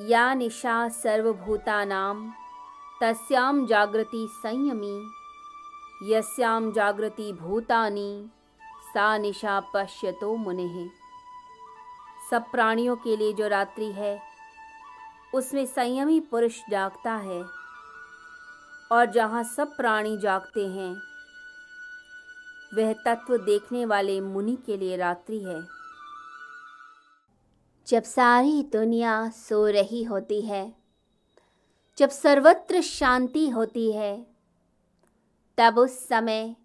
या निशा सर्वभूतानां, तस्यां जागृति संयमी यस्याम जागृति भूतानी, सा निशा पश्यतो मुने। सब प्राणियों के लिए जो रात्रि है, उसमें संयमी पुरुष जागता है, और जहाँ सब प्राणी जागते हैं, वह तत्व देखने वाले मुनि के लिए रात्रि है। जब सारी दुनिया सो रही होती है, जब सर्वत्र शांति होती है, तब उस समय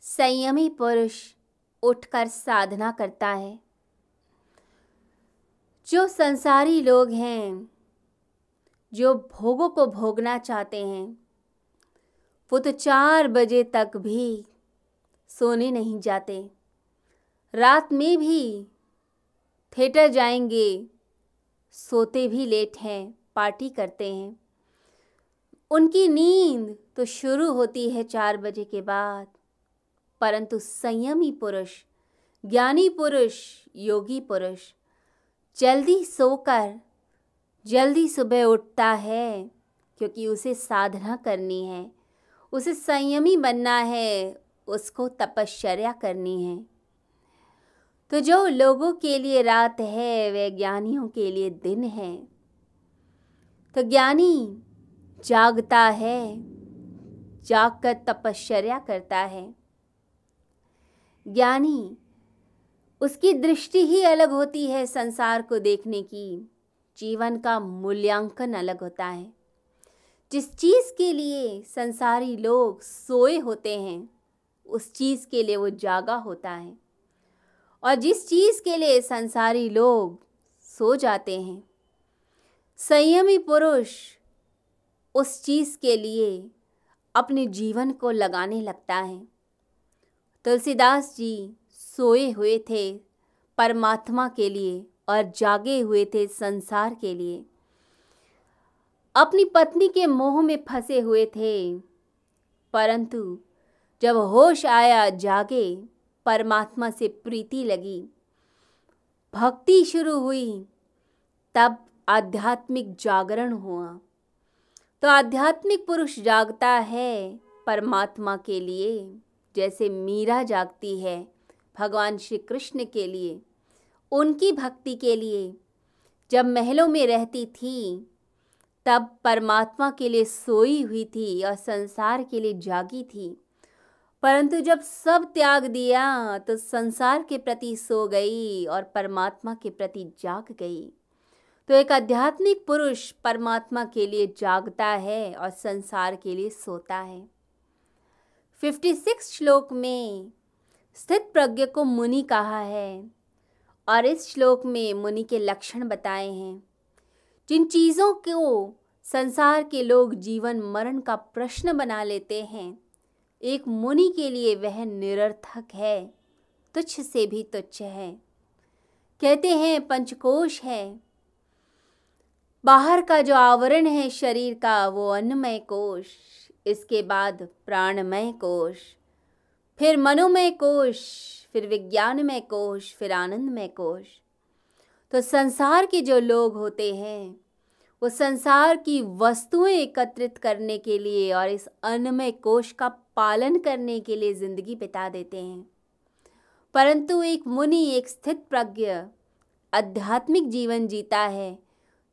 संयमी पुरुष उठकर साधना करता है। जो संसारी लोग हैं, जो भोगों को भोगना चाहते हैं, वो तो चार बजे तक भी सोने नहीं जाते। रात में भी थिएटर जाएँगे। सोते भी लेट हैं, पार्टी करते हैं। उनकी नींद तो शुरू होती है चार बजे के बाद। परंतु संयमी पुरुष, ज्ञानी पुरुष, योगी पुरुष, जल्दी सोकर, जल्दी सुबह उठता है, क्योंकि उसे साधना करनी है। उसे संयमी बनना है, उसको तपश्चर्या करनी है। तो जो लोगों के लिए रात है, वे ज्ञानियों के लिए दिन है। तो ज्ञानी जागता है, जागकर तपश्चर्या करता है। ज्ञानी, उसकी दृष्टि ही अलग होती है संसार को देखने की। जीवन का मूल्यांकन अलग होता है। जिस चीज़ के लिए संसारी लोग सोए होते हैं, उस चीज़ के लिए वो जागा होता है। और जिस चीज़ के लिए संसारी लोग सो जाते हैं, संयमी पुरुष उस चीज़ के लिए अपने जीवन को लगाने लगता है। तुलसीदास जी सोए हुए थे परमात्मा के लिए और जागे हुए थे संसार के लिए। अपनी पत्नी के मोह में फंसे हुए थे, परंतु जब होश आया जागे परमात्मा से प्रीति लगी। भक्ति शुरू हुई, तब आध्यात्मिक जागरण हुआ। तो आध्यात्मिक पुरुष जागता है परमात्मा के लिए, जैसे मीरा जागती है भगवान श्री कृष्ण के लिए, उनकी भक्ति के लिए। जब महलों में रहती थी, तब परमात्मा के लिए सोई हुई थी और संसार के लिए जागी थी। परंतु जब सब त्याग दिया तो संसार के प्रति सो गई और परमात्मा के प्रति जाग गई। तो एक आध्यात्मिक पुरुष परमात्मा के लिए जागता है और संसार के लिए सोता है। 56 श्लोक में स्थित प्रज्ञ को मुनि कहा है और इस श्लोक में मुनि के लक्षण बताए हैं। जिन चीज़ों को संसार के लोग जीवन मरण का प्रश्न बना लेते हैं एक मुनि के लिए वह निरर्थक है, तुच्छ से भी तुच्छ है। कहते हैं, पंचकोश है। बाहर का जो आवरण है शरीर का, वो अन्नमय कोश, इसके बाद प्राणमय कोश, फिर मनोमय कोश, फिर विज्ञानमय कोश, फिर आनंदमय कोश। तो संसार के जो लोग होते हैं वो संसार की वस्तुएँ एकत्रित करने के लिए और इस अन्नमय कोष का पालन करने के लिए ज़िंदगी बिता देते हैं। परंतु एक मुनि, एक स्थित प्रज्ञ आध्यात्मिक जीवन जीता है।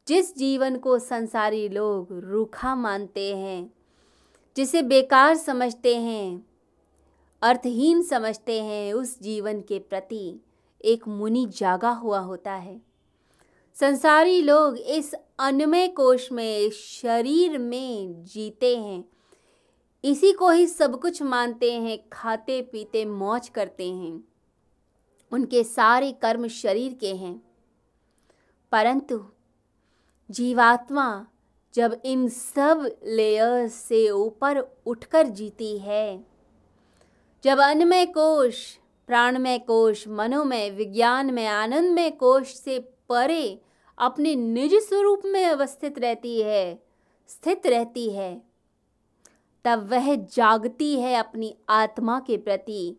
जिस जीवन को संसारी लोग रूखा मानते हैं, जिसे बेकार समझते हैं, अर्थहीन समझते हैं, उस जीवन के प्रति एक मुनि जागा हुआ होता है। संसारी लोग इस अन्नमय कोश में शरीर में जीते हैं। इसी को ही सब कुछ मानते हैं, खाते पीते मौज करते हैं। उनके सारे कर्म शरीर के हैं। परंतु जीवात्मा जब इन सब लेयर्स से ऊपर उठकर जीती है, जब अन्नमय कोश प्राणमय कोश मनोमय विज्ञान में आनंदमय कोश से परे अपने निज स्वरूप में अवस्थित रहती है, स्थित रहती है। तब वह जागती है अपनी आत्मा के प्रति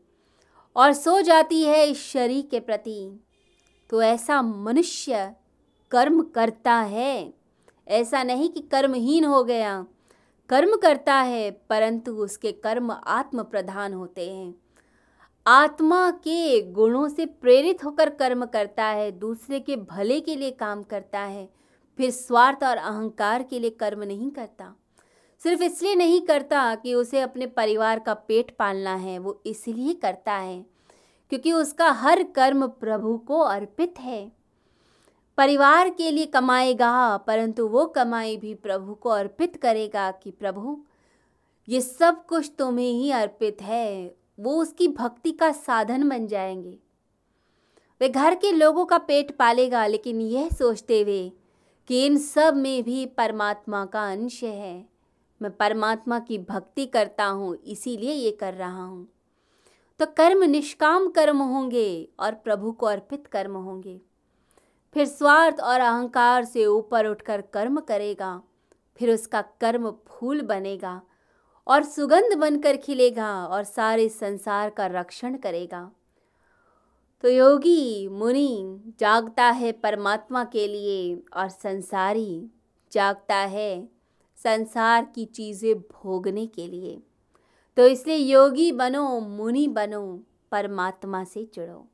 और सो जाती है इस शरीर के प्रति। तो ऐसा मनुष्य कर्म करता है। ऐसा नहीं कि कर्महीन हो गया। कर्म करता है, परंतु उसके कर्म आत्म प्रधान होते हैं। आत्मा के गुणों से प्रेरित होकर कर्म करता है, दूसरे के भले के लिए काम करता है, फिर स्वार्थ और अहंकार के लिए कर्म नहीं करता। सिर्फ़ इसलिए नहीं करता कि उसे अपने परिवार का पेट पालना है, वो इसलिए करता है क्योंकि उसका हर कर्म प्रभु को अर्पित है। परिवार के लिए कमाएगा, परंतु वो कमाई भी प्रभु को अर्पित करेगा कि प्रभु, ये सब कुछ तुम्हें ही अर्पित है। वो उसकी भक्ति का साधन बन जाएँगे। वे घर के लोगों का पेट पालेगा, लेकिन यह सोचते हुए कि इन सब में भी परमात्मा का अंश है। मैं परमात्मा की भक्ति करता हूँ, इसीलिए ये कर रहा हूँ। तो कर्म निष्काम कर्म होंगे और प्रभु को अर्पित कर्म होंगे। फिर स्वार्थ और अहंकार से ऊपर उठकर कर्म करेगा, फिर उसका कर्म फूल बनेगा। और सुगंध बनकर खिलेगा और सारे संसार का रक्षण करेगा। तो योगी, मुनि, जागता है परमात्मा के लिए और संसारी जागता है संसार की चीज़ें भोगने के लिए। तो इसलिए योगी बनो, मुनि बनो, परमात्मा से जुड़ो।